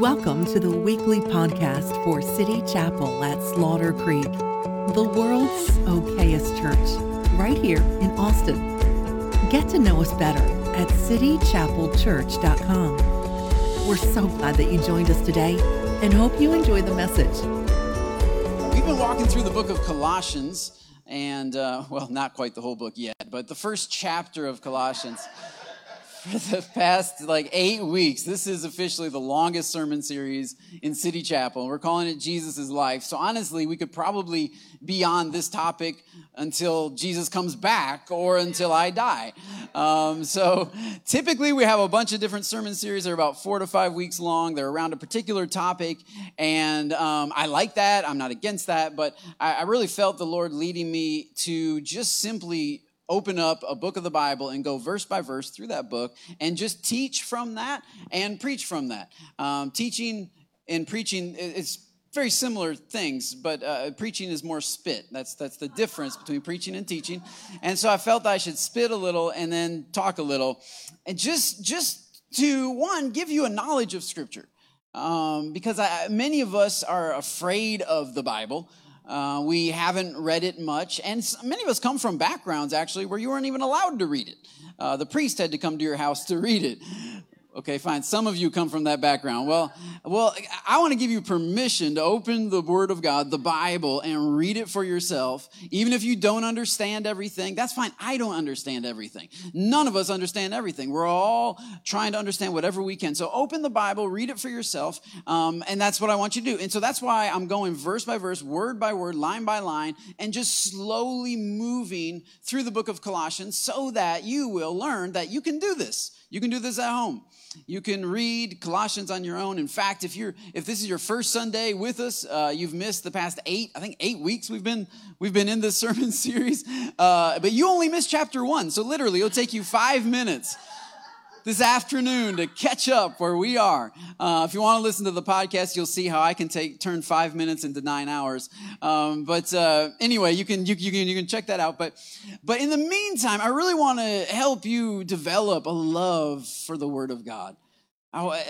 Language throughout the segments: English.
Welcome to the weekly podcast for City Chapel at Slaughter Creek, the world's okayest church, right here in Austin. Get to know us better at citychapelchurch.com. We're so glad that you joined us today and hope you enjoy the message. We've been walking through the book of Colossians, and uh, well, not quite the whole book yet, but the first chapter of Colossians for the past like eight weeks. This is officially the longest sermon series in City Chapel. We're calling it Jesus' Life. So honestly, we could probably be on this topic until Jesus comes back or until I die. Um, so typically we have a bunch of different sermon series. They're about four to five weeks long. They're around a particular topic. And um, I like that. I'm not against that. But I, I really felt the Lord leading me to just simply open up a book of the Bible and go verse by verse through that book and just teach from that and preach from that. Um, teaching and preaching, it's very similar things, but uh, preaching is more spit. That's that's the difference between preaching and teaching. And so I felt I should spit a little and then talk a little, and just just to one give you a knowledge of Scripture, um, because I, many of us are afraid of the Bible. Uh, we haven't read it much, and many of us come from backgrounds actually where you weren't even allowed to read it. Uh, the priest had to come to your house to read it. Okay, fine. Some of you come from that background. Well, well, I want to give you permission to open the Word of God, the Bible, and read it for yourself. Even if you don't understand everything, that's fine. I don't understand everything. None of us understand everything. We're all trying to understand whatever we can. So open the Bible, read it for yourself, um, and that's what I want you to do. And so that's why I'm going verse by verse, word by word, line by line, and just slowly moving through the book of Colossians so that you will learn that you can do this. You can do this at home. You can read Colossians on your own. In fact, if you're if this is your first Sunday with us, uh, you've missed the past eight, I think eight weeks we've been we've been in this sermon series. Uh, but you only missed chapter one, so literally it'll take you five minutes this afternoon to catch up where we are. Uh, if you want to listen to the podcast, you'll see how I can take turn five minutes into nine hours. Um, but uh, anyway, you can, you, you, can you can check that out. But but in the meantime, I really want to help you develop a love for the Word of God. Uh,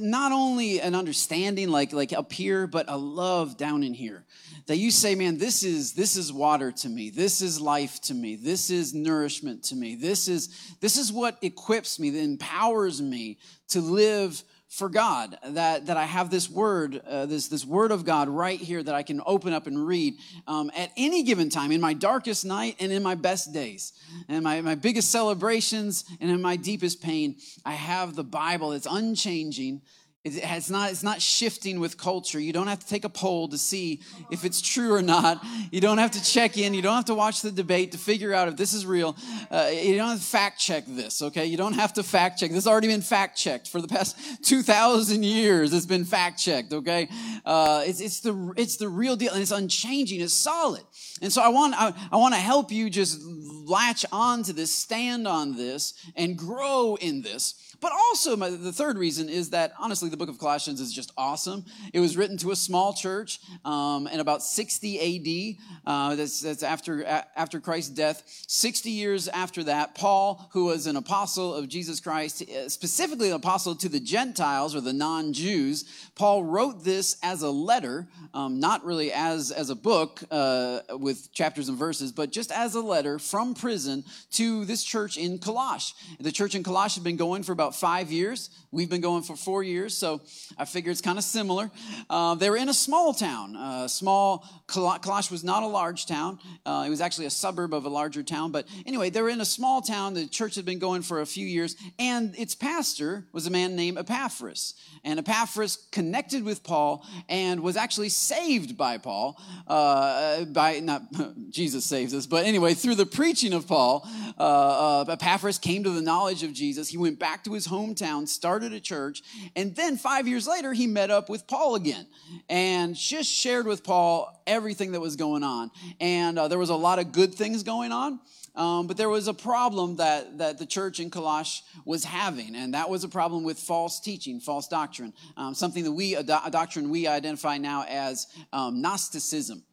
not only an understanding like like up here, but a love down in here that you say, man, this is, this is water to me. This is life to me. This is nourishment to me. This is, this is what equips me, that empowers me to live for God, that, that I have this word, uh, this, this word of God right here that I can open up and read um, at any given time, in my darkest night and in my best days, and my, my biggest celebrations and in my deepest pain. I have the Bible that's unchanging, it's not, it's not shifting with culture. You don't have to take a poll to see if it's true or not. You don't have to check in. You don't have to watch the debate to figure out if this is real. Uh, you don't have to fact check this, okay? You don't have to fact check. This has already been fact checked for the past 2,000 years. It's been fact checked, okay? Uh, it's, it's, the, it's the real deal and it's unchanging. It's solid. And so I want, I, I want to help you just latch on to this, stand on this, and grow in this but also, my, the third reason is that honestly, the book of Colossians is just awesome. It was written to a small church um, in about 60 AD. Uh, that's, that's after, after Christ's death. 60 years after that, Paul, who was an apostle of Jesus Christ, uh, specifically an apostle to the Gentiles or the non Jews, Paul wrote this as a letter, um, not really as, as a book uh, with chapters and verses, but just as a letter from prison to this church in Colossae. The church in Colossae had been going for about five years. We've been going for four years, so I figure it's kind of similar. Uh, they were in a small town. Uh, small, Colossae was not a large town. Uh, it was actually a suburb of a larger town. But anyway, they were in a small town. The church had been going for a few years, and its pastor was a man named Epaphras. And Epaphras connected with Paul and was actually saved by Paul. Uh, by not Jesus saves us, but anyway, through the preaching of Paul, uh, uh, Epaphras came to the knowledge of Jesus. He went back to his hometown, started a church. And then five years later, he met up with Paul again and just shared with Paul everything that was going on. And uh, there was a lot of good things going on. Um, but there was a problem that, that the church in Colossae was having, and that was a problem with false teaching, false doctrine, um, something that we, a, doctrine we identify now as um, Gnosticism.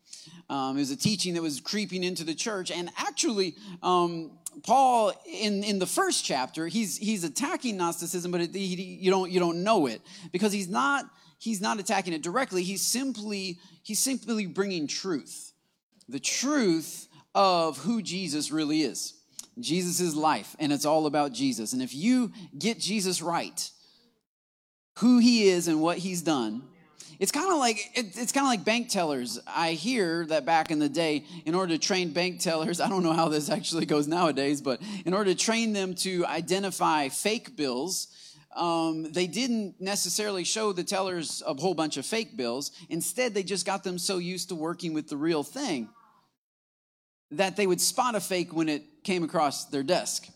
Um, it was a teaching that was creeping into the church, and actually, um, Paul in, in the first chapter, he's he's attacking Gnosticism, but it, he, you don't you don't know it because he's not he's not attacking it directly. He's simply he's simply bringing truth, the truth of who Jesus really is. Jesus is life, and it's all about Jesus. And if you get Jesus right, who he is and what he's done, it's kind of like it, it's kind of like bank tellers. I hear that back in the day, in order to train bank tellers, I don't know how this actually goes nowadays, but in order to train them to identify fake bills, um, they didn't necessarily show the tellers a whole bunch of fake bills. Instead, they just got them so used to working with the real thing that they would spot a fake when it came across their desk.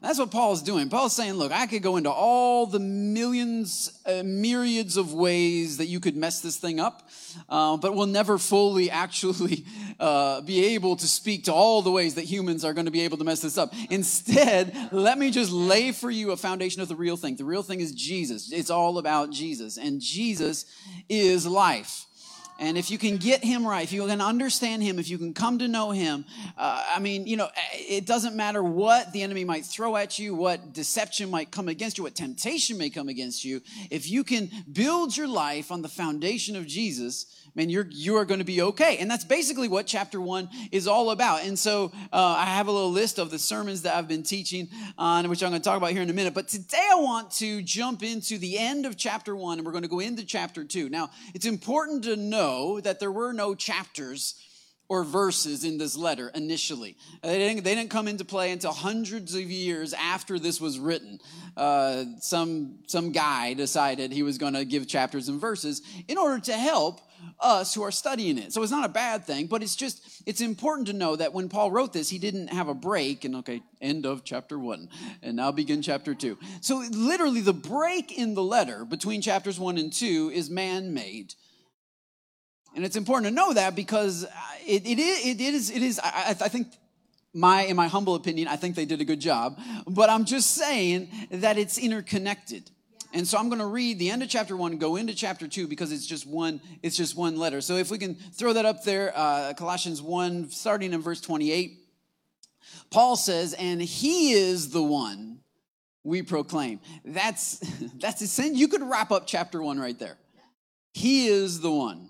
That's what Paul's doing. Paul's saying, look, I could go into all the millions, uh, myriads of ways that you could mess this thing up, uh, but we'll never fully actually uh, be able to speak to all the ways that humans are going to be able to mess this up. Instead, let me just lay for you a foundation of the real thing. The real thing is Jesus. It's all about Jesus, and Jesus is life. And if you can get him right, if you can understand him, if you can come to know him, uh, I mean, you know, it doesn't matter what the enemy might throw at you, what deception might come against you, what temptation may come against you. If you can build your life on the foundation of Jesus, man, you're you are going to be okay. And that's basically what chapter one is all about. And so uh, I have a little list of the sermons that I've been teaching on, which I'm going to talk about here in a minute. But today I want to jump into the end of chapter one, and we're going to go into chapter two. Now, it's important to know that there were no chapters or verses in this letter initially. They didn't, they didn't, come into play until hundreds of years after this was written. Uh, some, some guy decided he was going to give chapters and verses in order to help us who are studying it. So it's not a bad thing, but it's just, it's important to know that when Paul wrote this, he didn't have a break and, okay, end of chapter one, and now begin chapter two. So literally, the break in the letter between chapters one and two is man made. And it's important to know that because it, it is, it is, it is I, I think my, in my humble opinion, I think they did a good job. But I'm just saying that it's interconnected. And so I'm going to read the end of chapter one, go into chapter two because it's just one. It's just one letter. So if we can throw that up there, uh, Colossians one, starting in verse 28, Paul says, "And He is the one we proclaim." That's that's sin. You could wrap up chapter one right there. He is the one.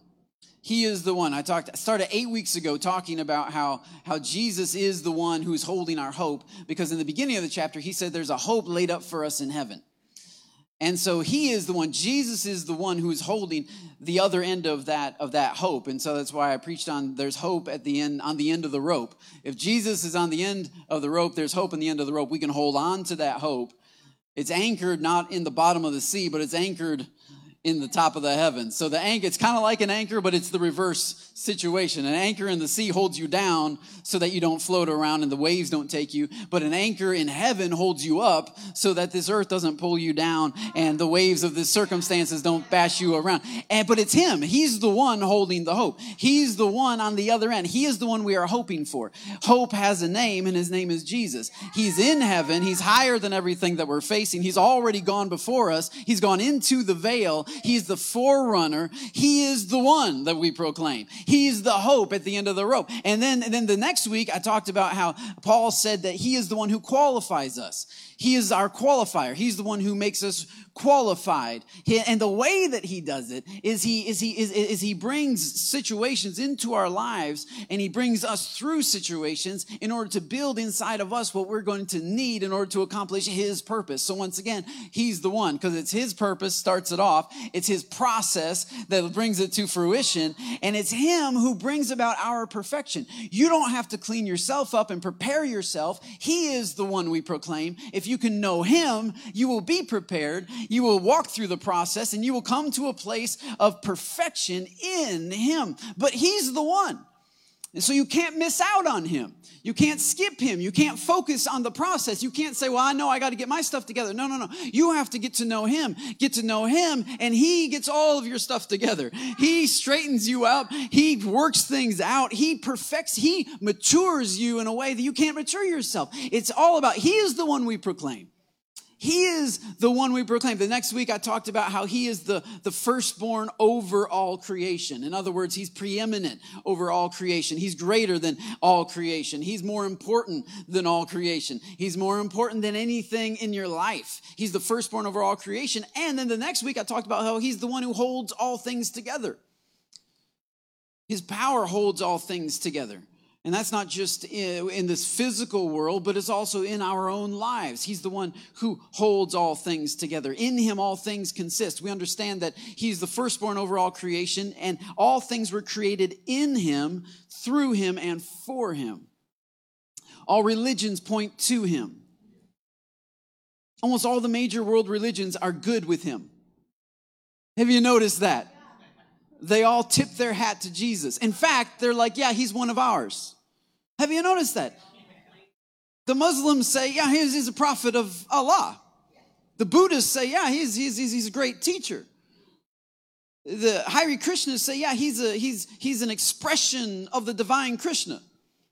He is the one. I talked started 8 weeks ago talking about how how Jesus is the one who's holding our hope because in the beginning of the chapter he said there's a hope laid up for us in heaven. And so he is the one, Jesus is the one who's holding the other end of that of that hope. And so that's why I preached on there's hope at the end on the end of the rope. If Jesus is on the end of the rope, there's hope in the end of the rope. We can hold on to that hope. It's anchored not in the bottom of the sea, but it's anchored in the top of the heavens. So the anchor, it's kind of like an anchor, but it's the reverse situation. An anchor in the sea holds you down so that you don't float around and the waves don't take you. But an anchor in heaven holds you up so that this earth doesn't pull you down and the waves of the circumstances don't bash you around. And, but it's him. He's the one holding the hope. He's the one on the other end. He is the one we are hoping for. Hope has a name and his name is Jesus. He's in heaven. He's higher than everything that we're facing. He's already gone before us. He's gone into the veil He's the forerunner. He is the one that we proclaim. He's the hope at the end of the rope. And then, and then the next week, I talked about how Paul said that he is the one who qualifies us. He is our qualifier. He's the one who makes us qualified. and the way that he does it is he, is he, is, is he brings situations into our lives and he brings us through situations in order to build inside of us what we're going to need in order to accomplish his purpose. So once again, he's the one because it's his purpose starts it off. It's his process that brings it to fruition. And it's him who brings about our perfection. You don't have to clean yourself up and prepare yourself. He is the one we proclaim. If you can know him, you will be prepared you will walk through the process and you will come to a place of perfection in Him. But He's the one. And so you can't miss out on him. You can't skip him. You can't focus on the process. You can't say, well, I know I got to get my stuff together. No, no, no. You have to get to know him, get to know him, and he gets all of your stuff together. He straightens you out. He works things out. He perfects, he matures you in a way that you can't mature yourself. It's all about, he is the one we proclaim. He is the one we proclaim. The next week I talked about how he is the, the firstborn over all creation. In other words, he's preeminent over all creation. He's greater than all creation. He's more important than all creation. He's more important than anything in your life. He's the firstborn over all creation. And then the next week I talked about how he's the one who holds all things together. His power holds all things together. And that's not just in this physical world, but it's also in our own lives. He's the one who holds all things together. In him, all things consist. We understand that he's the firstborn over all creation, and all things were created in him, through him, and for him. All religions point to him. Almost all the major world religions are good with him. Have you noticed that? They all tip their hat to Jesus. In fact, they're like, yeah, he's one of ours. Have you noticed that? The Muslims say, yeah, he's, he's a prophet of Allah. The Buddhists say, yeah, he's, he's, he's, a great teacher. The Hare Krishnas say, yeah, he's, a, he's, he's an expression of the divine Krishna.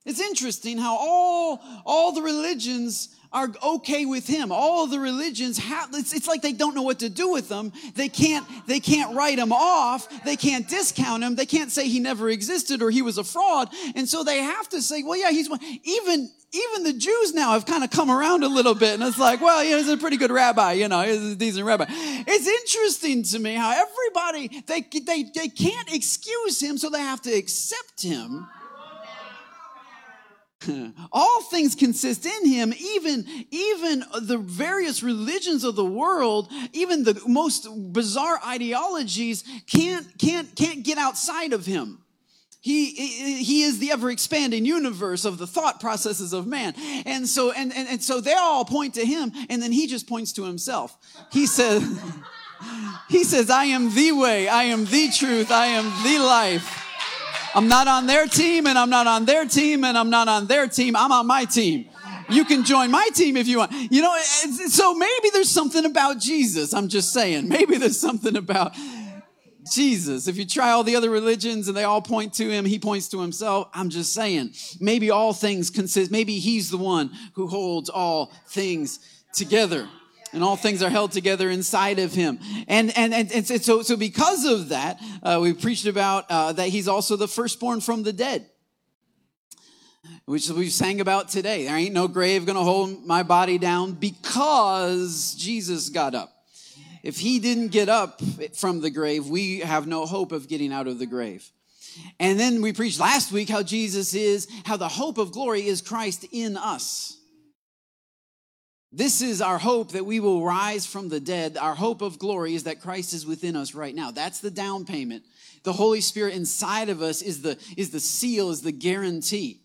It's interesting how all, all the religions are okay with him. All the religions have, it's, it's, like they don't know what to do with them. They can't, they can't write him off. They can't discount him. They can't say he never existed or he was a fraud. And so they have to say, well, yeah, he's one. Even, even the Jews now have kind of come around a little bit. And it's like, well, yeah, he's a pretty good rabbi, you know, he's a decent rabbi. It's interesting to me how everybody, they, they, they can't excuse him, so they have to accept him all things consist in him even even the various religions of the world even the most bizarre ideologies can't can't can't get outside of him he, he is the ever expanding universe of the thought processes of man. And so, and, and, and so they all point to him and then he just points to himself. He says, he says, I am the way, I am the truth, I am the life. I'm not on their team and I'm not on their team and I'm not on their team. I'm on my team. You can join my team if you want. You know, so maybe there's something about Jesus. I'm just saying. Maybe there's something about Jesus. If you try all the other religions and they all point to him, he points to himself. I'm just saying. Maybe all things consist. Maybe he's the one who holds all things together and all things are held together inside of him. And, and, and, and so, so because of that, uh, we preached about uh, that he's also the firstborn from the dead, which we sang about today. There ain't no grave gonna hold my body down because Jesus got up. If he didn't get up from the grave, we have no hope of getting out of the grave. And then we preached last week how Jesus is, how the hope of glory is Christ in us. This is our hope that we will rise from the dead. Our hope of glory is that Christ is within us right now. That's the down payment. The Holy Spirit inside of us is the, is the seal, is the guarantee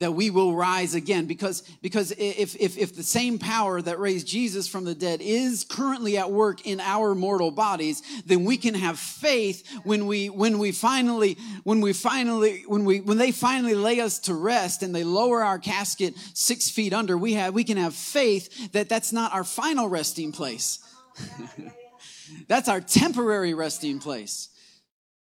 that we will rise again because because if, if if the same power that raised Jesus from the dead is currently at work in our mortal bodies then we can have faith when we when we finally when we finally when we when they finally lay us to rest and they lower our casket 6 feet under we have we can have faith that that's not our final resting place. That's our temporary resting place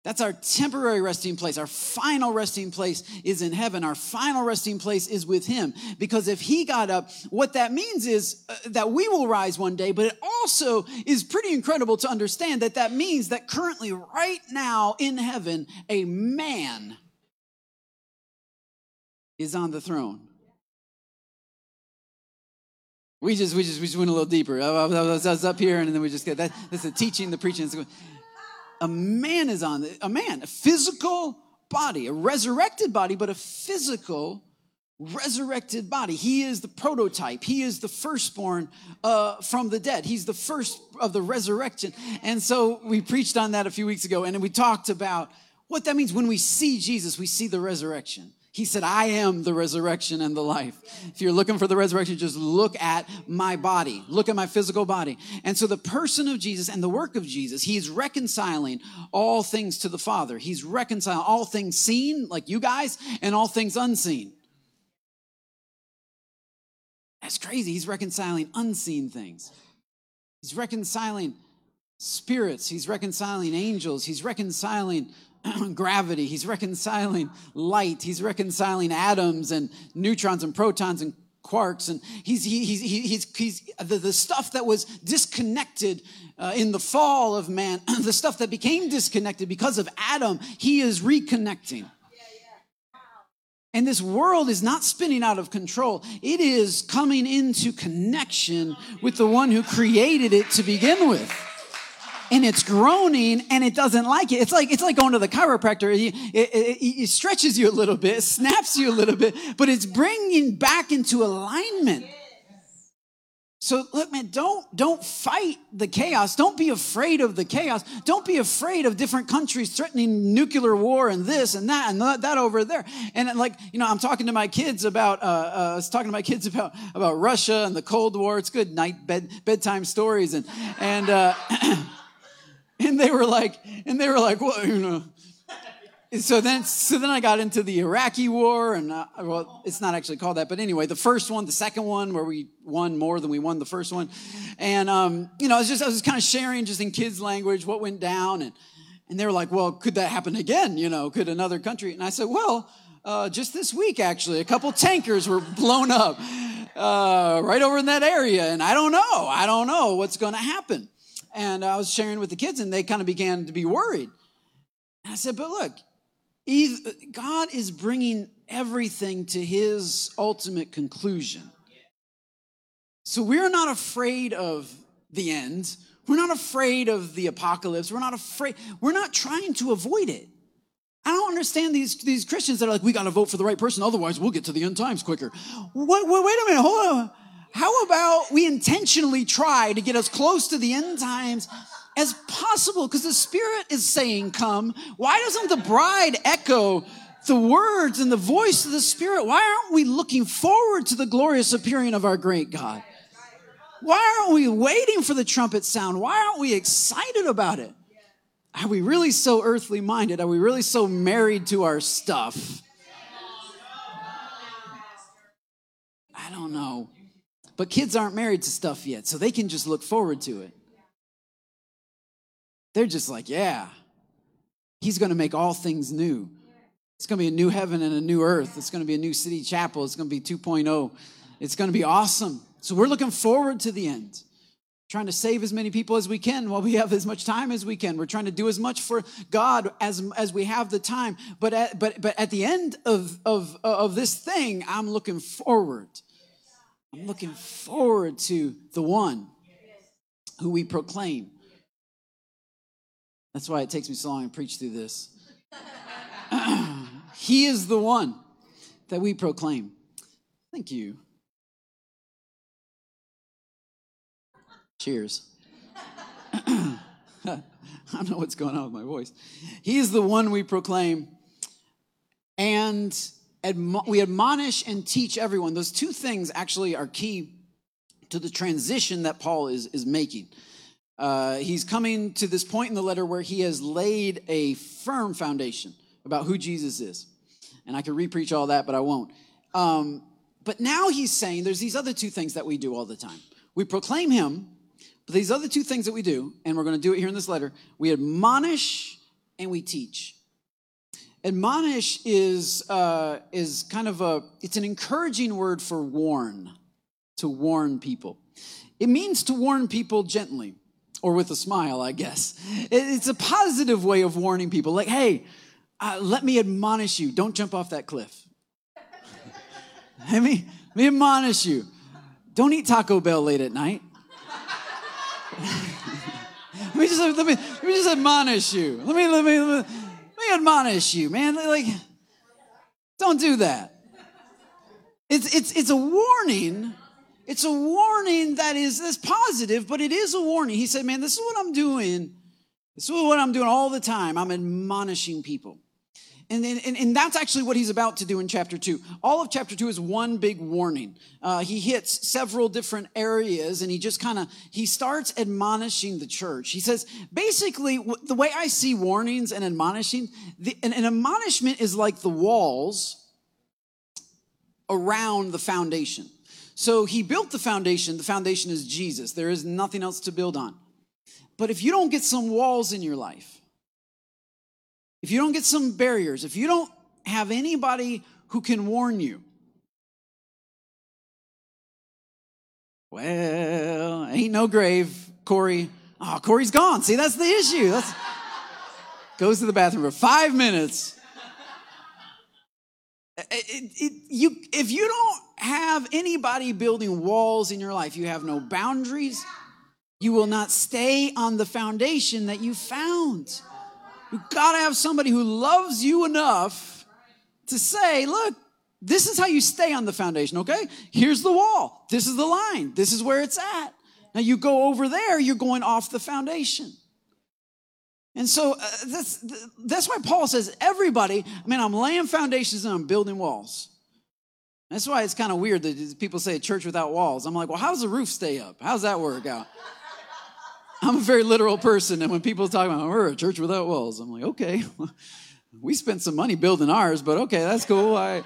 that's our temporary resting place. Our final resting place is in heaven. Our final resting place is with Him. Because if He got up, what that means is uh, that we will rise one day, but it also is pretty incredible to understand that that means that currently, right now in heaven, a man is on the throne. We just, we just, we just went a little deeper. I was, up here, and then we just get that. That's the teaching, the preaching a man is on, a man, a physical body, a resurrected body, but a physical resurrected body. He is the prototype. He is the firstborn uh, from the dead. He's the first of the resurrection. And so we preached on that a few weeks ago, and we talked about what that means when we see Jesus, we see the resurrection. He said, I am the resurrection and the life. If you're looking for the resurrection, just look at my body. Look at my physical body. And so the person of Jesus and the work of Jesus, he's reconciling all things to the Father. He's reconciling all things seen, like you guys, and all things unseen. That's crazy. He's reconciling unseen things. He's reconciling spirits. He's reconciling angels. He's reconciling gravity. He's reconciling light. He's reconciling atoms and neutrons and protons and quarks and he's, he, he's, he's, he's the, the stuff that was disconnected uh, in the fall of man, the stuff that became disconnected because of Adam, he is reconnecting. And this world is not spinning out of control. It is coming into connection with the one who created it to begin with. And it's groaning and it doesn't like it. It's like, it's like going to the chiropractor. It, it, it, it stretches you a little bit, snaps you a little bit, but it's bringing back into alignment. So look, man, don't, don't fight the chaos. Don't be afraid of the chaos. Don't be afraid of different countries threatening nuclear war and this and that and that over there. And like, you know, I'm talking to my kids about, uh, uh, I was talking to my kids about, about Russia and the Cold War. It's good night bed, bedtime stories. And, and, uh, and they were like, and they were like, well, you know, so then so then i got into the iraqi war and uh, well it's not actually called that but anyway the first one the second one where we won more than we won the first one. And um, you know i was just i was kind of sharing just in kids language what went down and and they were like well could that happen again? You know could another country? And i said well uh, just this week actually a couple tankers were blown up uh, right over in that area and i don't know. I don't know what's going to happen and i was sharing with the kids and they kind of began to be worried and i said but look God is bringing everything to his ultimate conclusion. So we're not afraid of the end. We're not afraid of the apocalypse. We're not afraid. We're not trying to avoid it. I don't understand these, these Christians that are like, we got to vote for the right person, otherwise we'll get to the end times quicker. Wait, wait, wait a minute, hold on. How about we intentionally try to get as close to the end times as possible because the Spirit is saying, Come. Why doesn't the bride echo the words and the voice of the Spirit? Why aren't we looking forward to the glorious appearing of our great God? Why aren't we waiting for the trumpet sound? Why aren't we excited about it? Are we really so earthly minded? Are we really so married to our stuff? I don't know. But kids aren't married to stuff yet, so they can just look forward to it. They're just like, yeah, he's going to make all things new. It's going to be a new heaven and a new earth. It's going to be a new city chapel. It's going to be 2.0. It's going to be awesome. So we're looking forward to the end. Trying to save as many people as we can while we have as much time as we can. We're trying to do as much for God as, as we have the time. But at, but, but at the end of, of, of this thing, I'm looking forward. I'm looking forward to the one who we proclaim that's why it takes me so long to preach through this. he is the one that we proclaim. Thank you. Cheers. I don't know what's going on with my voice. He is the one we proclaim, and admo- we admonish and teach everyone. Those two things actually are key to the transition that Paul is, is making. Uh, he's coming to this point in the letter where he has laid a firm foundation about who Jesus is. And I could repreach all that, but I won't. Um, but now he's saying there's these other two things that we do all the time. We proclaim him, but these other two things that we do, and we're going to do it here in this letter, we admonish and we teach. Admonish is uh, is kind of a it's an encouraging word for warn, to warn people. It means to warn people gently or with a smile, I guess. It's a positive way of warning people, like, hey, uh, let me admonish you, don't jump off that cliff. let, me, let me admonish you, don't eat Taco Bell late at night. let, me just, let, me, let me just admonish you. Let me, let me, let me, me admonish you, man. Like, don't do that. It's, it's, it's a warning it's a warning that is that's positive, but it is a warning. He said, Man, this is what I'm doing. This is what I'm doing all the time. I'm admonishing people. And, and, and that's actually what he's about to do in chapter two. All of chapter two is one big warning. Uh, he hits several different areas and he just kind of, he starts admonishing the church. He says, basically, the way I see warnings and admonishing, the, an, an admonishment is like the walls around the foundation. So he built the foundation. The foundation is Jesus. There is nothing else to build on. But if you don't get some walls in your life, if you don't get some barriers, if you don't have anybody who can warn you, Well, ain't no grave, Corey. Oh, Corey's gone. See, that's the issue. That's goes to the bathroom for five minutes. It, it, it, you, if you don't have anybody building walls in your life, you have no boundaries, you will not stay on the foundation that you found. You've got to have somebody who loves you enough to say, look, this is how you stay on the foundation, okay? Here's the wall. This is the line. This is where it's at. Now you go over there, you're going off the foundation. And so uh, that's, that's why Paul says, everybody, I mean, I'm laying foundations and I'm building walls. That's why it's kind of weird that people say a church without walls. I'm like, well, how does the roof stay up? How does that work out? I'm a very literal person, and when people talk about we're a church without walls, I'm like, okay, we spent some money building ours, but okay, that's cool. I,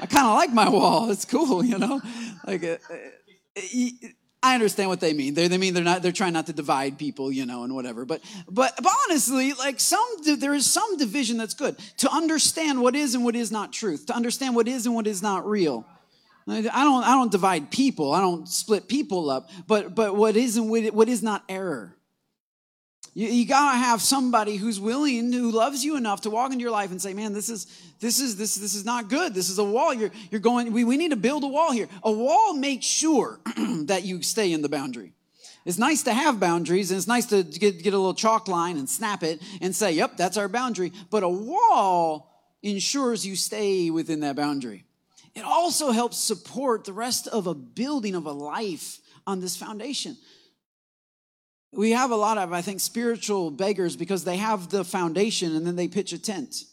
I kind of like my wall. It's cool, you know. Like, uh, uh, I understand what they mean. They, they mean they're not. They're trying not to divide people, you know, and whatever. But, but, but honestly, like some, there is some division that's good to understand what is and what is not truth. To understand what is and what is not real. I don't. I don't divide people. I don't split people up. But, but what is and what is not error. You, you gotta have somebody who's willing, who loves you enough to walk into your life and say, "Man, this is this is this this is not good. This is a wall. You're you're going. We, we need to build a wall here. A wall makes sure that you stay in the boundary. It's nice to have boundaries, and it's nice to get get a little chalk line and snap it and say, "Yep, that's our boundary." But a wall ensures you stay within that boundary. It also helps support the rest of a building of a life on this foundation. We have a lot of, I think, spiritual beggars because they have the foundation and then they pitch a tent.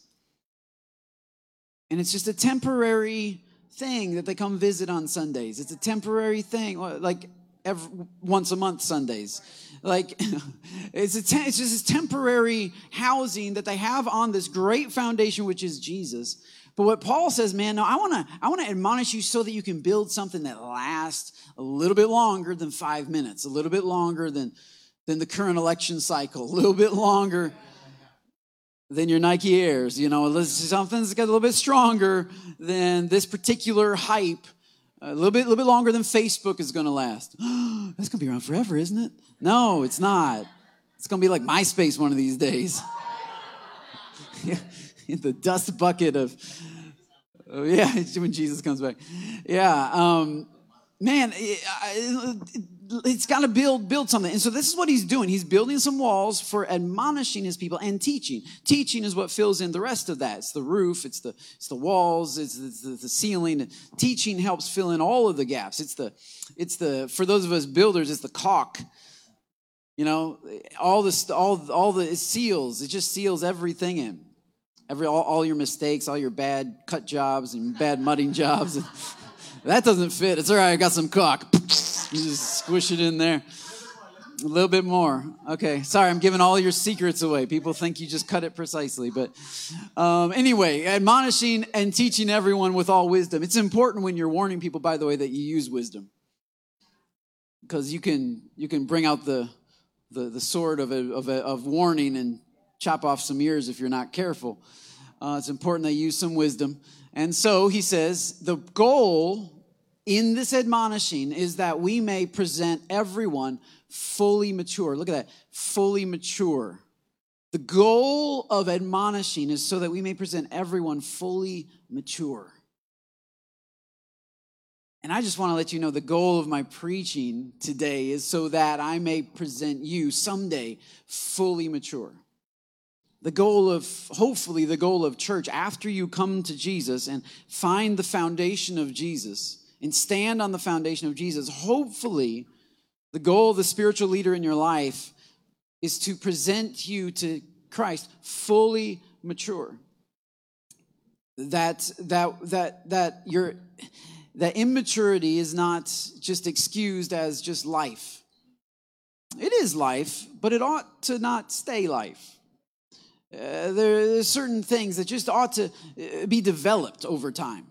And it's just a temporary thing that they come visit on Sundays. It's a temporary thing, like every, once a month Sundays. Like it's a te- it's just this temporary housing that they have on this great foundation, which is Jesus. But what Paul says, man, no, I want to I want to admonish you so that you can build something that lasts a little bit longer than five minutes, a little bit longer than than the current election cycle, a little bit longer than your Nike Airs. You know, something that's got a little bit stronger than this particular hype. A little bit, a little bit longer than Facebook is going to last. that's going to be around forever, isn't it? No, it's not. It's going to be like MySpace one of these days. In the dust bucket of, oh, yeah, when Jesus comes back. Yeah, um, man, it, it's got to build build something. And so this is what he's doing. He's building some walls for admonishing his people and teaching. Teaching is what fills in the rest of that. It's the roof it's the it's the walls it's, the, the, ceiling. Teaching helps fill in all of the gaps. It's the it's the for those of us builders it's the caulk. You know all this all all the seals. It just seals everything in. Every all, all your mistakes all your bad cut jobs and bad mudding jobs that doesn't fit it's all right i got some caulk. just squish it in there. A little bit more. Okay. Sorry, I'm giving all your secrets away. People think you just cut it precisely. But um, anyway, admonishing and teaching everyone with all wisdom. It's important when you're warning people, by the way, that you use wisdom. Because you can you can bring out the the, the sword of, a, of, a, of warning and chop off some ears if you're not careful. Uh, it's important that you use some wisdom. And so he says the goal in this admonishing is that we may present everyone fully mature. Look at that, fully mature. The goal of admonishing is so that we may present everyone fully mature. And I just want to let you know the goal of my preaching today is so that I may present you someday fully mature. The goal of, hopefully, the goal of church after you come to Jesus and find the foundation of Jesus and stand on the foundation of Jesus, hopefully, the goal of the spiritual leader in your life is to present you to Christ fully mature. That that that that your that immaturity is not just excused as just life. It is life, but it ought to not stay life. Uh, there are certain things that just ought to uh, be developed over time.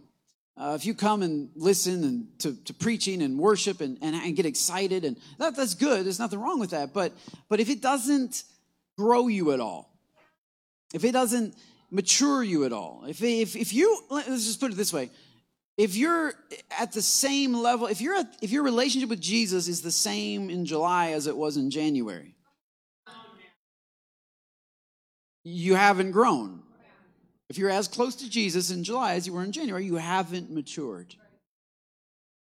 Uh, if you come and listen and to, to preaching and worship and, and, and, get excited and that, that's good. There's nothing wrong with that. But but if it doesn't grow you at all if it doesn't mature you at all if, if, if you let's just put it this way. If you're at the same level, if you're at, if your relationship with Jesus is the same in July as it was in January, you haven't grown. If you're as close to Jesus in July as you were in January, you haven't matured.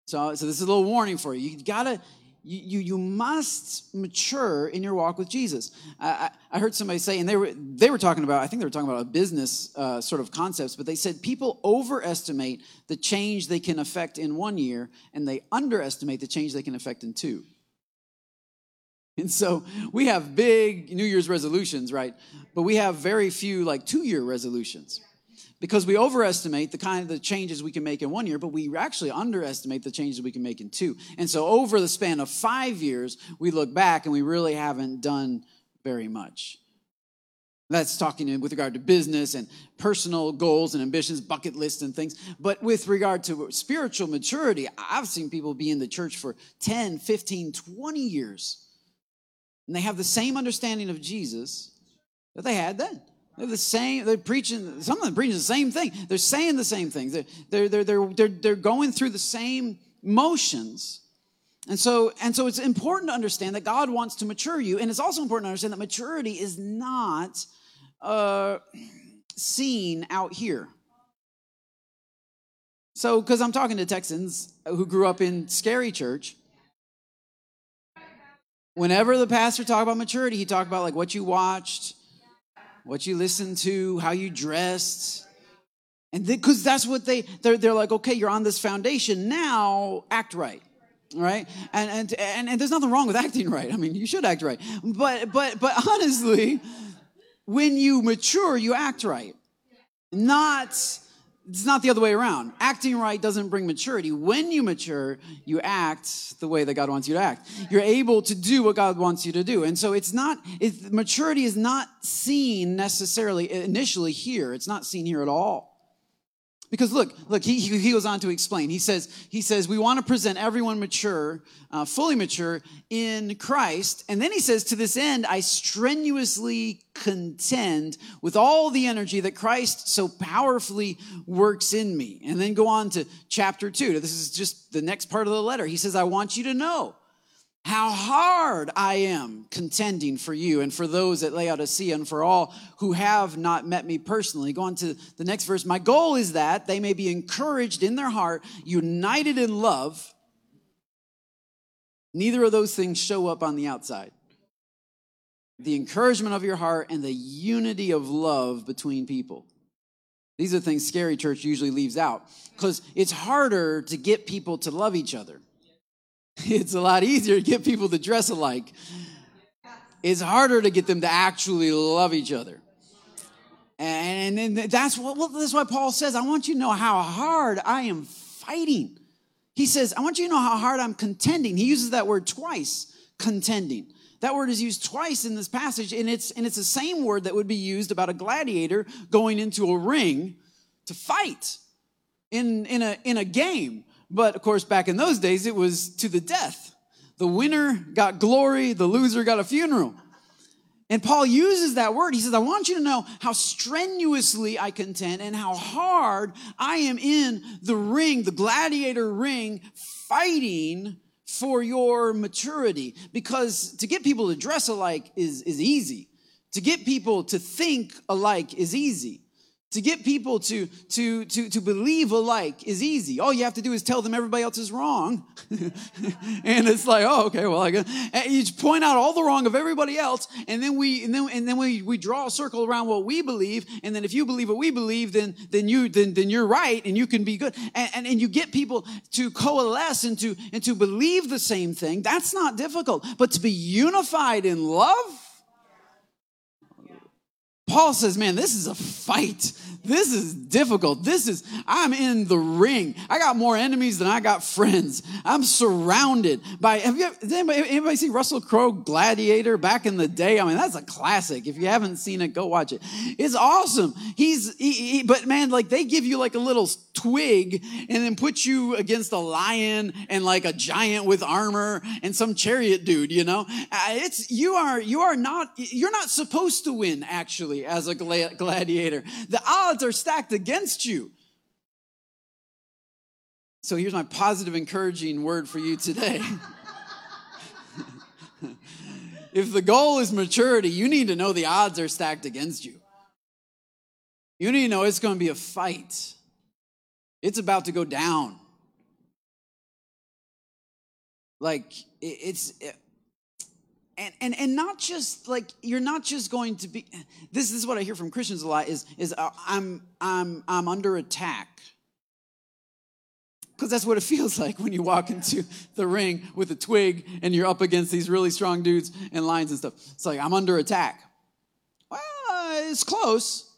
So, so this is a little warning for you. You gotta, you, you, you must mature in your walk with Jesus. I, I, heard somebody say, and they were, they were talking about, I think they were talking about a business uh, sort of concepts, but they said people overestimate the change they can affect in one year, and they underestimate the change they can affect in two. And so we have big New Year's resolutions, right? But we have very few like two year resolutions because we overestimate the kind of the changes we can make in one year, but we actually underestimate the changes we can make in two. And so over the span of five years, we look back and we really haven't done very much. That's talking with regard to business and personal goals and ambitions, bucket lists and things. But with regard to spiritual maturity, I've seen people be in the church for 10, 15, 20 years. And they have the same understanding of Jesus that they had then. They're the same. They're preaching. Some of them preaching the same thing. They're saying the same things. They're they're they're they're they're, they're going through the same motions. And so, and so it's important to understand that God wants to mature you. And it's also important to understand that maturity is not uh, seen out here. So, because I'm talking to Texans who grew up in scary church, whenever the pastor talked about maturity, he talked about like what you watched, what you listened to, how you dressed. And because that's what they, they're, they're like, okay, you're on this foundation. Now act right. Right? And, and, and, and there's nothing wrong with acting right. I mean, you should act right. But, but, but honestly, when you mature, you act right. Not it's not the other way around. Acting right doesn't bring maturity. When you mature, you act the way that God wants you to act. You're able to do what God wants you to do. And so it's not, it, maturity is not seen necessarily initially here. It's not seen here at all. Because look, look, he, he goes on to explain. He says, he says, we want to present everyone mature, uh, fully mature in Christ. And then he says, to this end, I strenuously contend with all the energy that Christ so powerfully works in me. And then go on to chapter two. This is just the next part of the letter. He says, I want you to know how hard I am contending for you and for those at Laodicea and for all who have not met me personally. Go on to the next verse. My goal is that they may be encouraged in their heart, united in love. Neither of those things show up on the outside. The encouragement of your heart and the unity of love between people. These are things Scary Church usually leaves out because it's harder to get people to love each other. It's a lot easier to get people to dress alike. It's harder to get them to actually love each other. And, and that's what well, that's why Paul says, I want you to know how hard I am fighting. He says, I want you to know how hard I'm contending. He uses that word twice, contending. That word is used twice in this passage, and it's and it's the same word that would be used about a gladiator going into a ring to fight in, in a in a game. But of course, back in those days, it was to the death. The winner got glory, the loser got a funeral. And Paul uses that word. He says, I want you to know how strenuously I contend and how hard I am in the ring, the gladiator ring, fighting for your maturity. Because to get people to dress alike is, is easy. To get people to think alike is easy. To get people to, to, to, to believe alike is easy. All you have to do is tell them everybody else is wrong. and it's like, oh, okay, well, I guess. And you point out all the wrong of everybody else, and then we, and then, and then we, we draw a circle around what we believe, and then if you believe what we believe, then, then you, then, then you're right, and you can be good. And, and, and you get people to coalesce and to, and to believe the same thing. That's not difficult. But to be unified in love, Paul says, man, this is a fight. This is difficult. This is, I'm in the ring. I got more enemies than I got friends. I'm surrounded by, have you, anybody, anybody see Russell Crowe Gladiator back in the day? I mean, that's a classic. If you haven't seen it, go watch it. It's awesome. He's, he, he, but man, like they give you like a little twig and then put you against a lion and like a giant with armor and some chariot dude, you know? Uh, it's, you are, you are not, you're not supposed to win actually as a gladiator. The odds are stacked against you. So here's my positive, encouraging word for you today. if the goal is maturity, you need to know the odds are stacked against you. You need to know it's going to be a fight, it's about to go down. Like, it's. And, and, and not just like you're not just going to be this is what i hear from christians a lot is is uh, i'm i'm i'm under attack because that's what it feels like when you walk into the ring with a twig and you're up against these really strong dudes and lions and stuff. It's like, I'm under attack. Well, it's close.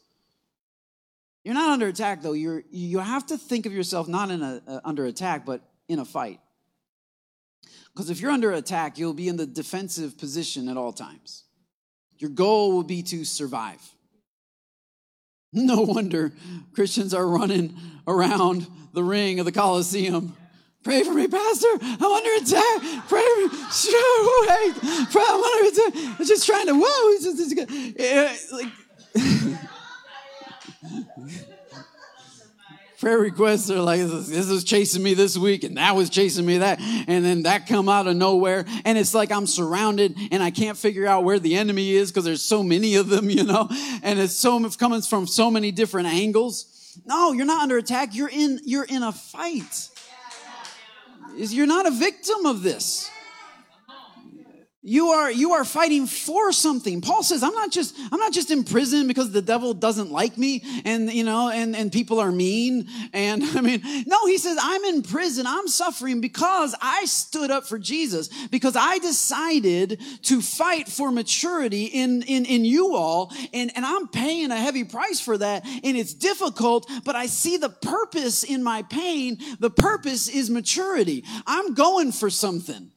You're not under attack, though. You're, you have to think of yourself not in a, uh, under attack, but in a fight. Because if you're under attack, you'll be in the defensive position at all times. Your goal will be to survive. No wonder Christians are running around the ring of the Colosseum. Pray for me, Pastor. I'm under attack. Pray for me. Sure, wait. I'm under attack. I'm just trying to, whoa. It's just, it's, eh, like, prayer requests are like this was chasing me this week and that was chasing me that and then that come out of nowhere and it's like i'm surrounded and i can't figure out where the enemy is because there's so many of them you know and it's so it's coming from so many different angles. No you're not under attack. You're in you're in a fight. You're not a victim of this you are you are fighting for something. Paul says i'm not just i'm not just in prison because the devil doesn't like me and you know and and people are mean. And i mean no he says i'm in prison. I'm suffering because i stood up for jesus because i decided to fight for maturity in in in you all. And and i'm paying a heavy price for that. And it's difficult but i see the purpose in my pain. The purpose is maturity. I'm going for something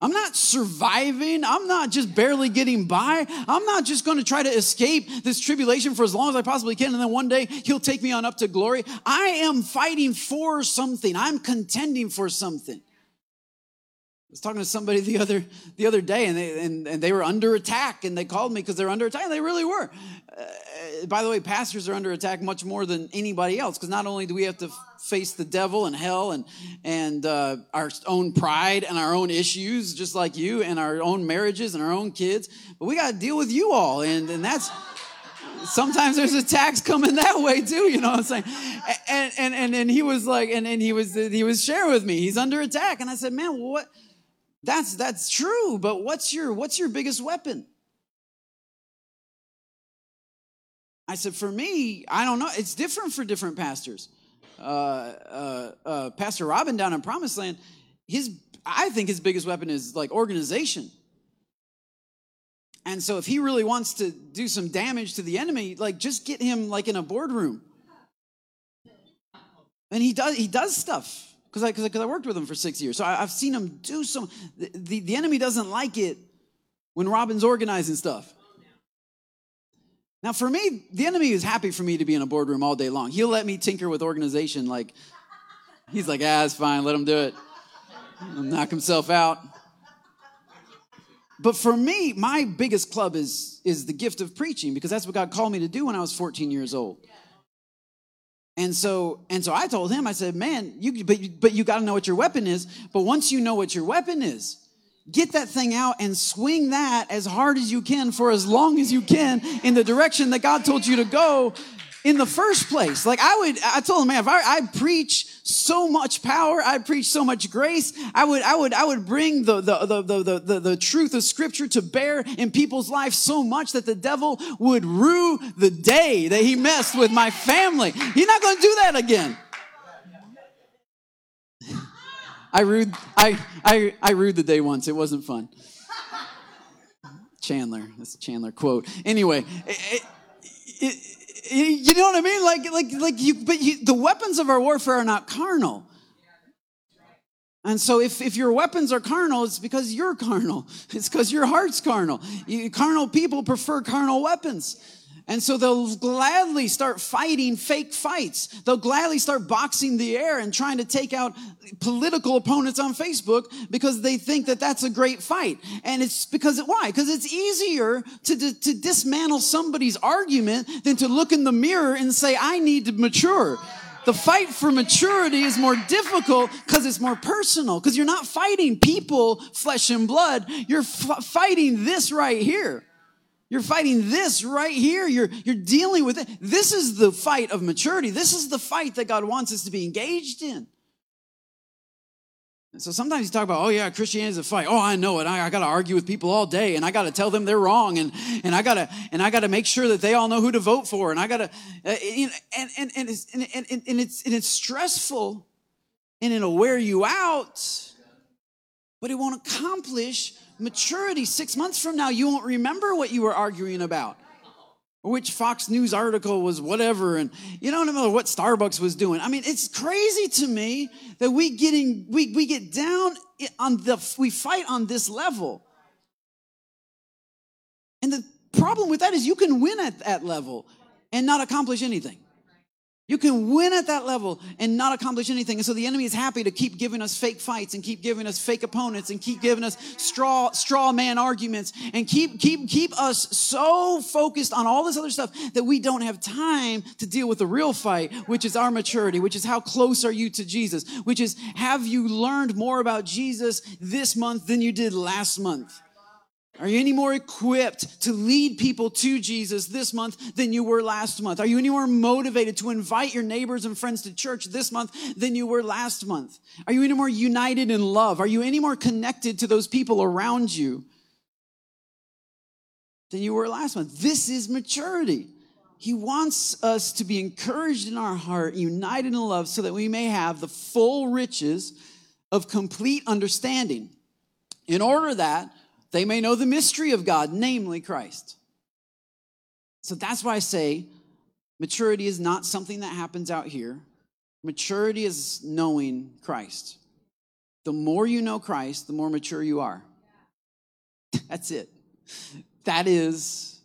I'm not surviving. I'm not just barely getting by. I'm not just going to try to escape this tribulation for as long as I possibly can. And then one day he'll take me on up to glory. I am fighting for something. I'm contending for something. I was talking to somebody the other the other day, and they and, and they were under attack, and they called me because they're under attack. And they really were. Uh, by the way, pastors are under attack much more than anybody else because not only do we have to face the devil and hell and and uh, our own pride and our own issues, just like you, and our own marriages and our own kids, but we got to deal with you all, and and that's sometimes there's attacks coming that way too you know what i'm saying and and and, and he was like and, and he was he was sharing with me he's under attack and i said man what that's that's true, but what's your what's your biggest weapon? I said, for me, I don't know. It's different for different pastors. Uh, uh, uh, Pastor Robin down in Promised Land, his I think his biggest weapon is like organization. And so if he really wants to do some damage to the enemy, like just get him like in a boardroom. And he does he does stuff because I, cause I, I, worked with him for six years. So I, have seen him do some. The, the, the enemy doesn't like it when Robin's organizing stuff. Now, for me, the enemy is happy for me to be in a boardroom all day long. He'll let me tinker with organization. Like, he's like, ah, it's fine, let him do it. He'll knock himself out. But for me, my biggest club is, is the gift of preaching because that's what God called me to do when I was 14 years old. And so, and so I told him, I said, man, you, but, but you got to know what your weapon is. But once you know what your weapon is, get that thing out and swing that as hard as you can for as long as you can in the direction that God told you to go in the first place. Like I would, I told him, man, if I, I preach so much power, I preach so much grace, I would, I would, I would bring the, the, the, the, the, the truth of scripture to bear in people's lives so much that the devil would rue the day that he messed with my family. He's not going to do that again. I rued, I, I, I rued the day once. It wasn't fun. Chandler, that's a Chandler quote. Anyway, it, it, you know what I mean? Like, like, like you, but you, the weapons of our warfare are not carnal. And so if, if your weapons are carnal, it's because you're carnal. It's because your heart's carnal. You, carnal people prefer carnal weapons. And so they'll gladly start fighting fake fights. They'll gladly start boxing the air and trying to take out political opponents on Facebook because they think that that's a great fight. And it's because, why? Because it's easier to, to dismantle somebody's argument than to look in the mirror and say, I need to mature. The fight for maturity is more difficult because it's more personal, because you're not fighting people, flesh and blood. You're f- fighting this right here. You're fighting this right here. You're, you're dealing with it. This is the fight of maturity. This is the fight that God wants us to be engaged in. And so sometimes you talk about, oh yeah, Christianity is a fight. Oh, I know it. I, I got to argue with people all day, and I got to tell them they're wrong, and and I got to and I got to make sure that they all know who to vote for, and I got to, uh, and and and it's and, and, and it's and it's stressful, and it'll wear you out, but it won't accomplish maturity. Six months from now, you won't remember what you were arguing about which Fox News article was whatever, and you don't know what Starbucks was doing. I mean, it's crazy to me that we getting we we get down on the we fight on this level. And the problem with that is you can win at that level and not accomplish anything. You can win at that level and not accomplish anything. And so the enemy is happy to keep giving us fake fights and keep giving us fake opponents and keep giving us straw, straw man arguments and keep, keep, keep us so focused on all this other stuff that we don't have time to deal with the real fight, which is our maturity, which is how close are you to Jesus, which is have you learned more about Jesus this month than you did last month? Are you any more equipped to lead people to Jesus this month than you were last month? Are you any more motivated to invite your neighbors and friends to church this month than you were last month? Are you any more united in love? Are you any more connected to those people around you than you were last month? This is maturity. He wants us to be encouraged in our heart, united in love, so that we may have the full riches of complete understanding. In order that they may know the mystery of God, namely Christ. So that's why I say maturity is not something that happens out here. Maturity is knowing Christ. The more you know Christ, the more mature you are. That's it. That is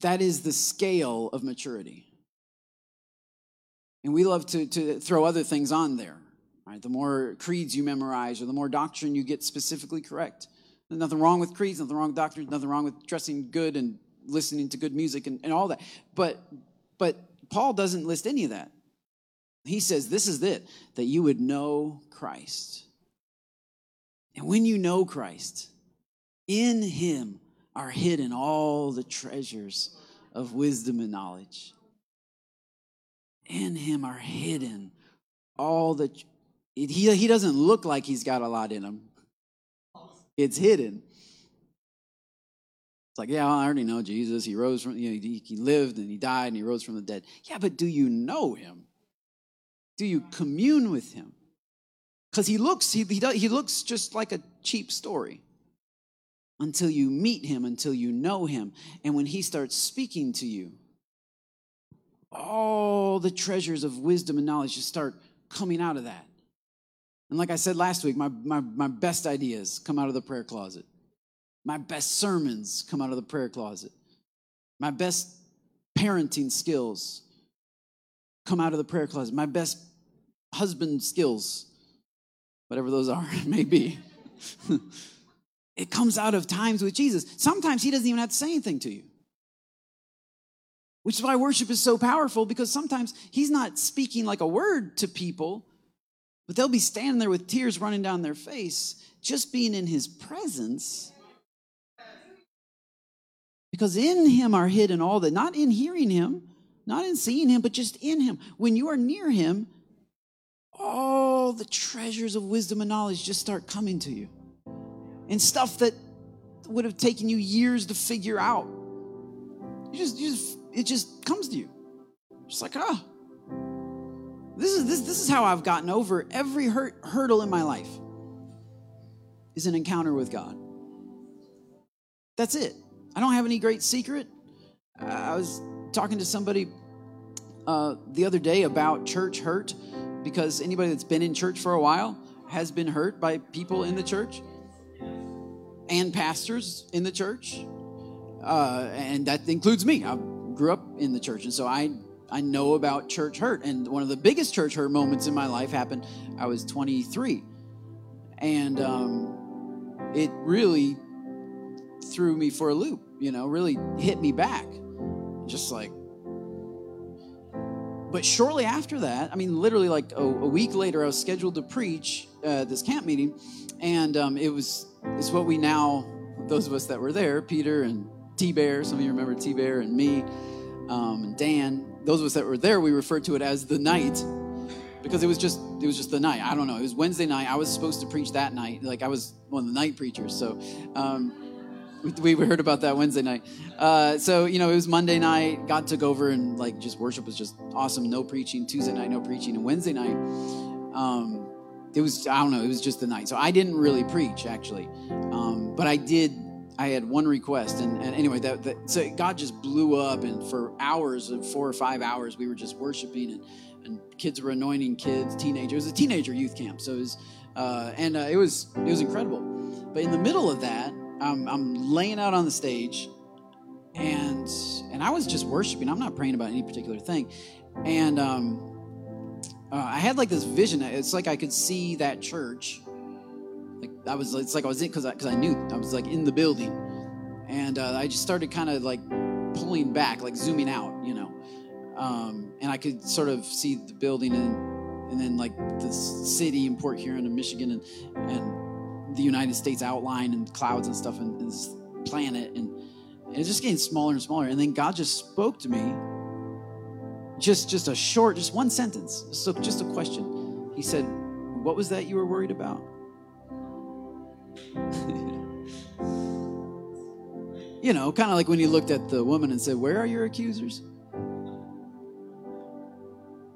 that is the scale of maturity. And we love to, to throw other things on there. Right? The more creeds you memorize or the more doctrine you get specifically correct. There's nothing wrong with creeds, nothing wrong with doctrines, nothing wrong with dressing good and listening to good music and, and all that. But but Paul doesn't list any of that. He says, This is it, that you would know Christ. And when you know Christ, in him are hidden all the treasures of wisdom and knowledge. In him are hidden all the. He, he doesn't look like he's got a lot in him. It's hidden. It's like, yeah, I already know Jesus. He rose from, you know, he, he lived and he died and he rose from the dead. Yeah, but do you know him? Do you commune with him? Because he looks, he, he, does, he looks just like a cheap story until you meet him, until you know him. And when he starts speaking to you, all the treasures of wisdom and knowledge just start coming out of that. And like I said last week, my, my, my best ideas come out of the prayer closet. My best sermons come out of the prayer closet. My best parenting skills come out of the prayer closet. My best husband skills, whatever those are, maybe. it comes out of times with Jesus. Sometimes he doesn't even have to say anything to you. Which is why worship is so powerful because sometimes he's not speaking like a word to people, but they'll be standing there with tears running down their face, just being in his presence. Because in him are hidden all that, not in hearing him, not in seeing him, but just in him. When you are near him, all the treasures of wisdom and knowledge just start coming to you. And stuff that would have taken you years to figure out. You just, you just it just comes to you. Just like, ah, this is, this, this is how I've gotten over every hurt, hurdle in my life is an encounter with God. That's it. I don't have any great secret. I was talking to somebody uh, the other day about church hurt because anybody that's been in church for a while has been hurt by people in the church and pastors in the church. Uh, and that includes me. I grew up in the church, and so I I know about church hurt. And one of the biggest church hurt moments in my life happened, I was 23. And um, it really threw me for a loop, you know, really hit me back. Just like, but shortly after that, I mean, literally like a, a week later, I was scheduled to preach uh, this camp meeting, and um, it was it's what we now those of us that were there, Peter and T Bear, some of you remember T Bear and me, um, and Dan. Those of us that were there, we referred to it as the night because it was just it was just the night. I don't know. It was Wednesday night. I was supposed to preach that night. Like I was one of the night preachers. So um, we, we heard about that Wednesday night. Uh, so you know, it was Monday night. God took over and like just worship was just awesome. No preaching. Tuesday night, no preaching, and Wednesday night. Um, it was I don't know. It was just the night. So I didn't really preach actually, um, but I did I had one request, and, and anyway, that, that, so God just blew up, and for hours, four or five hours, we were just worshiping, and, and kids were anointing kids, teenagers. It was a teenager youth camp, so it was, uh, and uh, it was it was incredible. But in the middle of that, I'm, I'm laying out on the stage, and and I was just worshiping. I'm not praying about any particular thing, and um, uh, I had like this vision. It's like I could see that church I was, it's like I was in because I, cause I knew I was like in the building, and uh, I just started kind of like pulling back, like zooming out, you know, um, and I could sort of see the building and and then like the city in Port Huron, in Michigan, and and the United States outline and clouds and stuff, and, and this planet, and, and it's just getting smaller and smaller. And then God just spoke to me, just just a short, just one sentence, so just a question. He said, "What was that you were worried about?" you know, kind of like when you looked at the woman and said, Where are your accusers?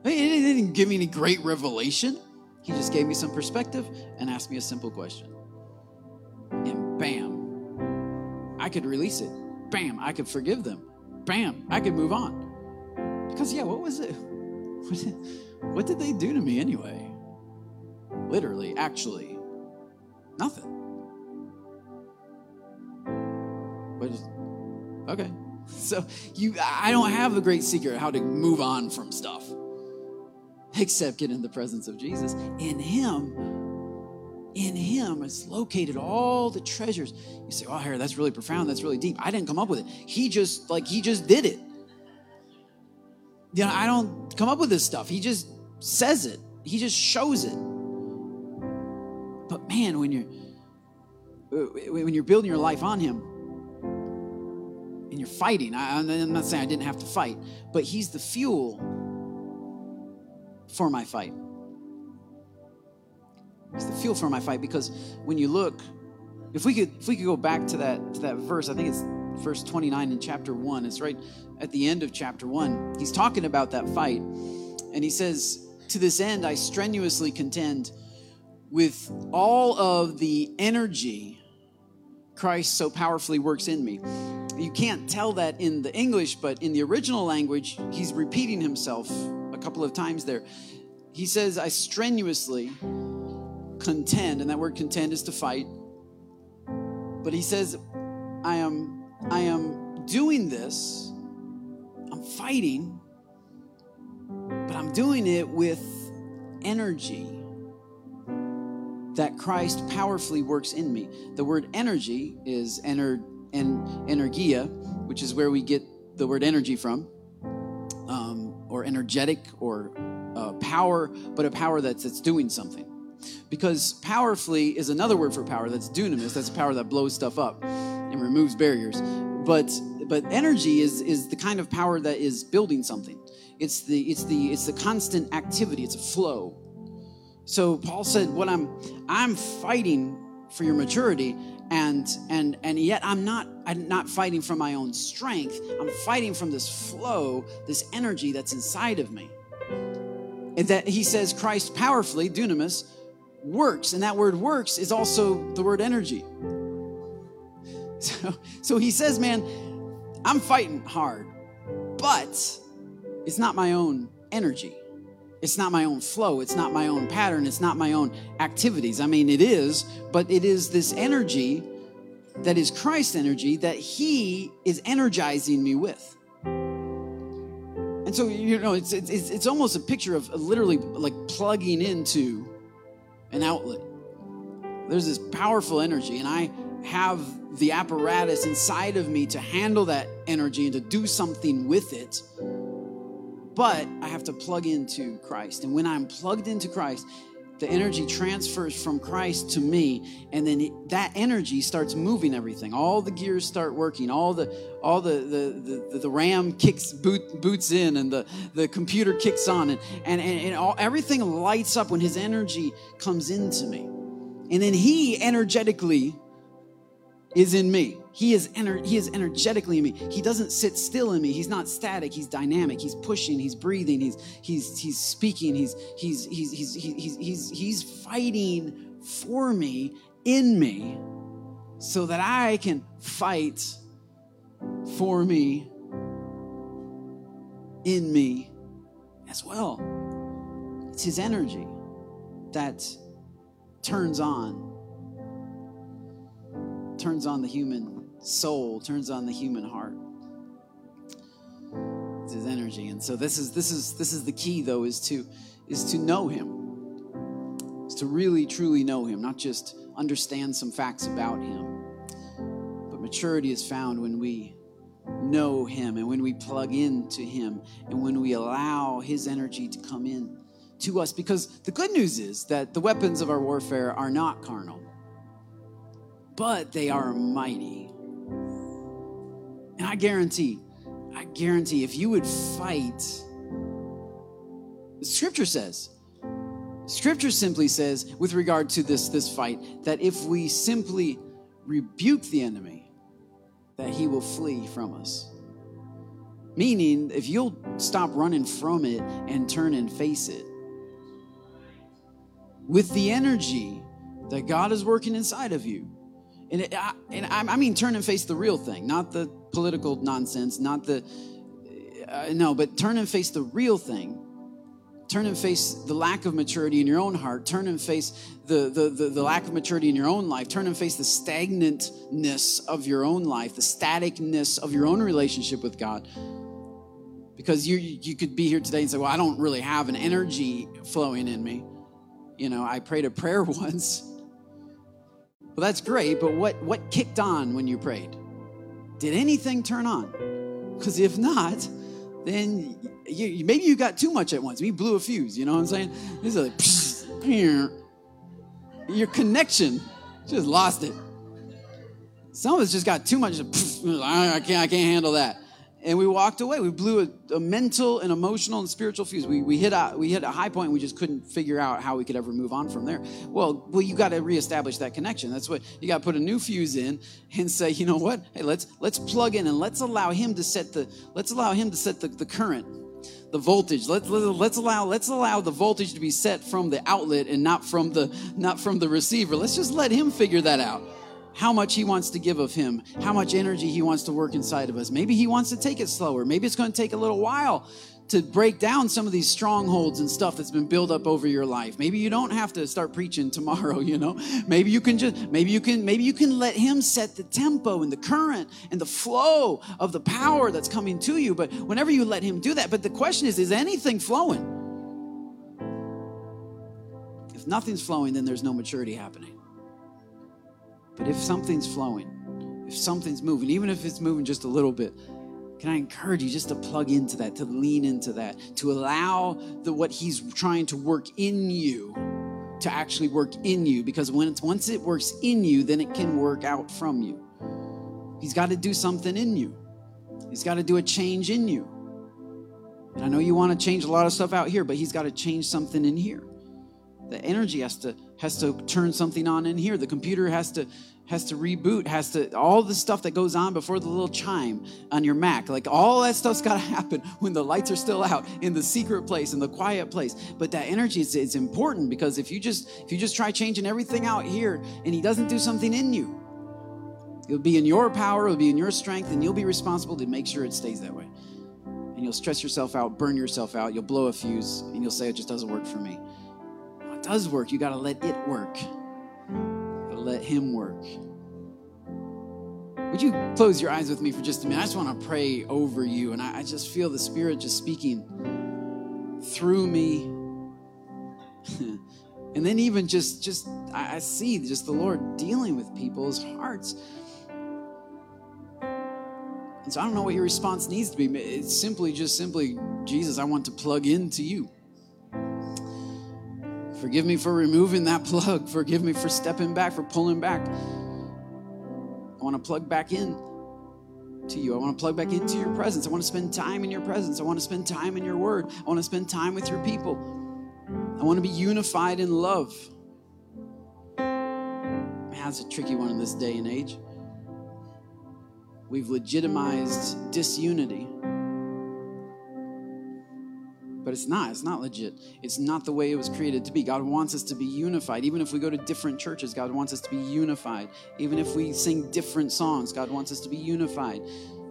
He didn't give me any great revelation. He just gave me some perspective and asked me a simple question. And bam, I could release it. Bam, I could forgive them. Bam, I could move on. Because, yeah, what was it? What did, what did they do to me anyway? Literally, actually, nothing. Okay. So you I don't have the great secret how to move on from stuff. Except get in the presence of Jesus. In him, in him is located all the treasures. You say, oh, here, that's really profound, that's really deep. I didn't come up with it. He just like he just did it. You know, I don't come up with this stuff. He just says it. He just shows it. But man, when you're when you're building your life on him, you're fighting. I, am not saying I didn't have to fight, but He's the fuel for my fight. He's the fuel for my fight because when you look, if we could, if we could go back to that to that verse, I think it's verse 29 in chapter one. It's right at the end of chapter one. He's talking about that fight, and he says, "To this end, I strenuously contend." With all of the energy Christ so powerfully works in me you can't tell that in the English, but in the original language, he's repeating himself a couple of times there. He says, I strenuously contend, and that word contend is to fight. But he says, I am, I am doing this, I'm fighting, but I'm doing it with energy that Christ powerfully works in me. The word energy is ener and energia, which is where we get the word energy from, um, or energetic, or uh, power, but a power that's, that's doing something. Because powerfully is another word for power that's dunamis, that's a power that blows stuff up and removes barriers. But but energy is is the kind of power that is building something. It's the it's the it's the constant activity, it's a flow. So Paul said, What I'm I'm fighting for your maturity and and and yet i'm not i'm not fighting from my own strength. I'm fighting from this flow this energy that's inside of me. And that he says christ powerfully dunamis works. And that word works is also the word energy. So so he says man i'm fighting hard but it's not my own energy it's not my own flow. It's not my own pattern. It's not my own activities. I mean, it is, but it is this energy that is Christ energy that He is energizing me with. And so, you know, it's, it's, it's almost a picture of literally like plugging into an outlet. There's this powerful energy, and I have the apparatus inside of me to handle that energy and to do something with it but I have to plug into Christ. And when I'm plugged into Christ, the energy transfers from Christ to me, and then that energy starts moving everything. All the gears start working. All the all the the the, the RAM kicks boot, boots in, and the the computer kicks on, and and and, and all, everything lights up when His energy comes into me, and then He energetically is in me. He is, ener- he is energetically in me. He doesn't sit still in me. He's not static. He's dynamic. He's pushing. He's breathing. He's he's he's speaking. He's he's he's he's he's he's, he's fighting for me in me, so that I can fight for me in me as well. It's His energy that turns on turns on the human soul, turns on the human heart. It's his energy. And so this is this is this is the key though, is to is to know him. Is to really truly know him, not just understand some facts about him. But maturity is found when we know him and when we plug into him and when we allow his energy to come in to us because the good news is that the weapons of our warfare are not carnal but they are mighty. I guarantee, I guarantee if you would fight, scripture says, scripture simply says, with regard to this, this fight, that if we simply rebuke the enemy, that he will flee from us. Meaning, if you'll stop running from it and turn and face it, with the energy that God is working inside of you, and, it, I, and I, I, mean, turn and face the real thing, not the political nonsense, not the, uh, no, but turn and face the real thing. Turn and face the lack of maturity in your own heart. Turn and face the, the, the, the lack of maturity in your own life. Turn and face the stagnantness of your own life, the staticness of your own relationship with God. Because you, you could be here today and say, Well, I don't really have an energy flowing in me. You know, I prayed a prayer once well, that's great, but what, what kicked on when you prayed? Did anything turn on? Because if not, then you, maybe you got too much at once. We blew a fuse, you know what I'm saying? This is like, psh, your connection just lost it. Some of us just got too much. Psh, I can't, I can't handle that and we walked away. We blew a, a, mental and emotional and spiritual fuse. We, we, hit a, we hit a high point. And we just couldn't figure out how we could ever move on from there. Well, well, you got to reestablish that connection. That's what you got to put a new fuse in and say, you know what? Hey, let's let's plug in and let's allow him to set the let's allow him to set the, the current, the voltage. Let's let's allow let's allow the voltage to be set from the outlet and not from the not from the receiver. Let's just let him figure that out how much He wants to give of Him, how much energy He wants to work inside of us. Maybe He wants to take it slower. Maybe it's going to take a little while to break down some of these strongholds and stuff that's been built up over your life. Maybe you don't have to start preaching tomorrow, you know. Maybe you can just maybe you can maybe you can let him set the tempo and the current and the flow of the power that's coming to you. But whenever you let him do that, but the question is is anything flowing? If nothing's flowing, then there's no maturity happening. But if something's flowing, if something's moving, even if it's moving just a little bit, can I encourage you just to plug into that, to lean into that, to allow the what he's trying to work in you to actually work in you because when it's once it works in you, then it can work out from you. He's got to do something in you. He's got to do a change in you. And I know you want to change a lot of stuff out here, but he's got to change something in here. The energy has to has to turn something on in here. The computer has to has to reboot, has to all the stuff that goes on before the little chime on your Mac. Like all that stuff's got to happen when the lights are still out in the secret place, in the quiet place. But that energy is it's important because if you just if you just try changing everything out here and he doesn't do something in you, it'll be in your power, it'll be in your strength, and you'll be responsible to make sure it stays that way. And you'll stress yourself out, burn yourself out, you'll blow a fuse, and you'll say it just doesn't work for me does work, you got to let it work. got to let Him work. Would you close your eyes with me for just a minute? I just want to pray over you, and I, I just feel the Spirit just speaking through me. and then even just just I, I see just the Lord dealing with people's hearts. And so I don't know what your response needs to be. It's simply just simply Jesus, I want to plug into you. Forgive me for removing that plug. Forgive me for stepping back, for pulling back. I want to plug back in to you. I want to plug back into your presence. I want to spend time in your presence. I want to spend time in your word. I want to spend time with your people. I want to be unified in love. Man, that's a tricky one in this day and age. We've legitimized disunity but it's not. It's not legit. It's not the way it was created to be. God wants us to be unified. Even if we go to different churches, God wants us to be unified. Even if we sing different songs, God wants us to be unified.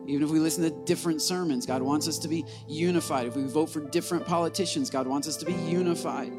Even if we listen to different sermons, God wants us to be unified. If we vote for different politicians, God wants us to be unified.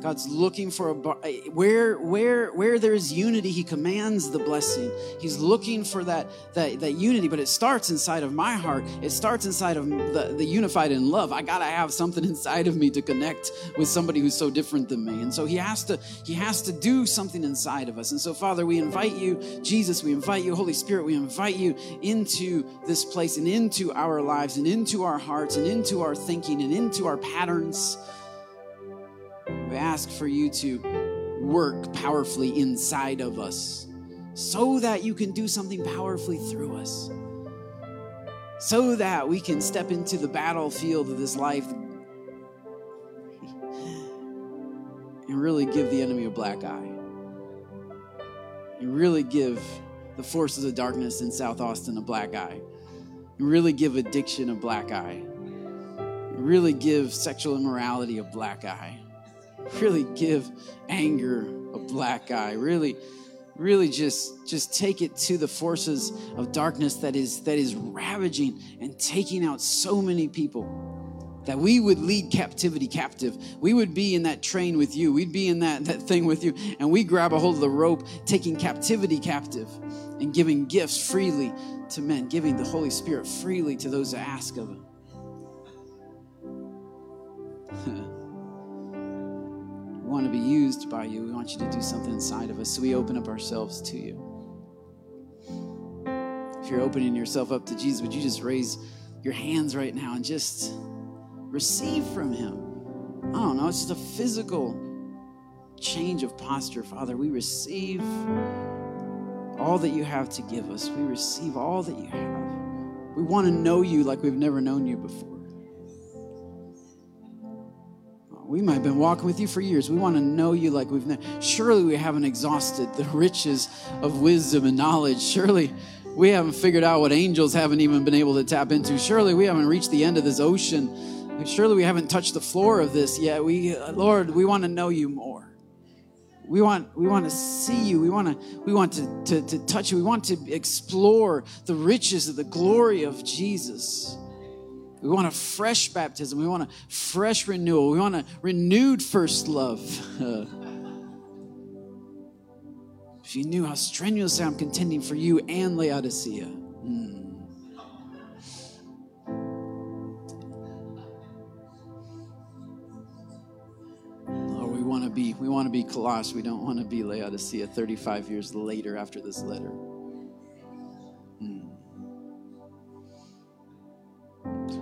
God's looking for a eh, where where where there's unity, He commands the blessing. He's looking for that that that unity, but it starts inside of my heart. It starts inside of the, the unified in love. I gotta have something inside of me to connect with somebody who's so different than me, and so He has to He has to do something inside of us. And so, Father, we invite you, Jesus, we invite you, Holy Spirit, we invite you into this place and into our lives and into our hearts and into our thinking and into our patterns. We ask for you to work powerfully inside of us so that you can do something powerfully through us. So that we can step into the battlefield of this life and really give the enemy a black eye. And really give the forces of darkness in South Austin a black eye. And really give addiction a black eye. And really give sexual immorality a black eye really give anger a black eye really really just just take it to the forces of darkness that is that is ravaging and taking out so many people that we would lead captivity captive. We would be in that train with you. We'd be in that that thing with you. And we grab a hold of the rope taking captivity captive and giving gifts freely to men giving the holy spirit freely to those that ask of him want to be used by you. We want you to do something inside of us. So we open up ourselves to you. If you're opening yourself up to Jesus, would you just raise your hands right now and just receive from Him? I don't know, it's just a physical change of posture, Father. We receive all that you have to give us, we receive all that you have. We want to know you like we've never known you before. We might have been walking with you for years. We want to know you like we've never. Surely we haven't exhausted the riches of wisdom and knowledge. Surely we haven't figured out what angels haven't even been able to tap into. Surely we haven't reached the end of this ocean. Surely we haven't touched the floor of this yet. We, Lord, we want to know you more. We want, we want to see you. We want to, we want to, to, to touch you. We want to explore the riches of the glory of Jesus. We want a fresh baptism. We want a fresh renewal. We want a renewed first love. if you knew how strenuously I'm contending for you and Laodicea. Mm. Lord, we want to be we want to be Colossus. We don't want to be Laodicea 35 years later after this letter.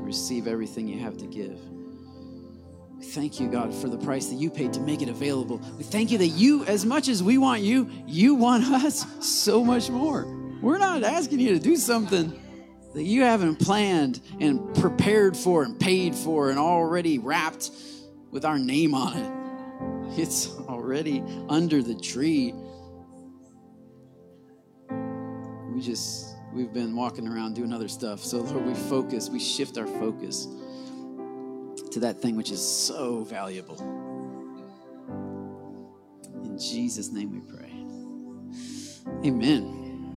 Receive everything you have to give. We thank you, God, for the price that you paid to make it available. We thank you that you, as much as we want you, you want us so much more. We're not asking you to do something that you haven't planned and prepared for and paid for and already wrapped with our name on it. It's already under the tree. We just we've been walking around doing other stuff. So, Lord, we focus, we shift our focus to that thing which is so valuable. In Jesus' name we pray. Amen.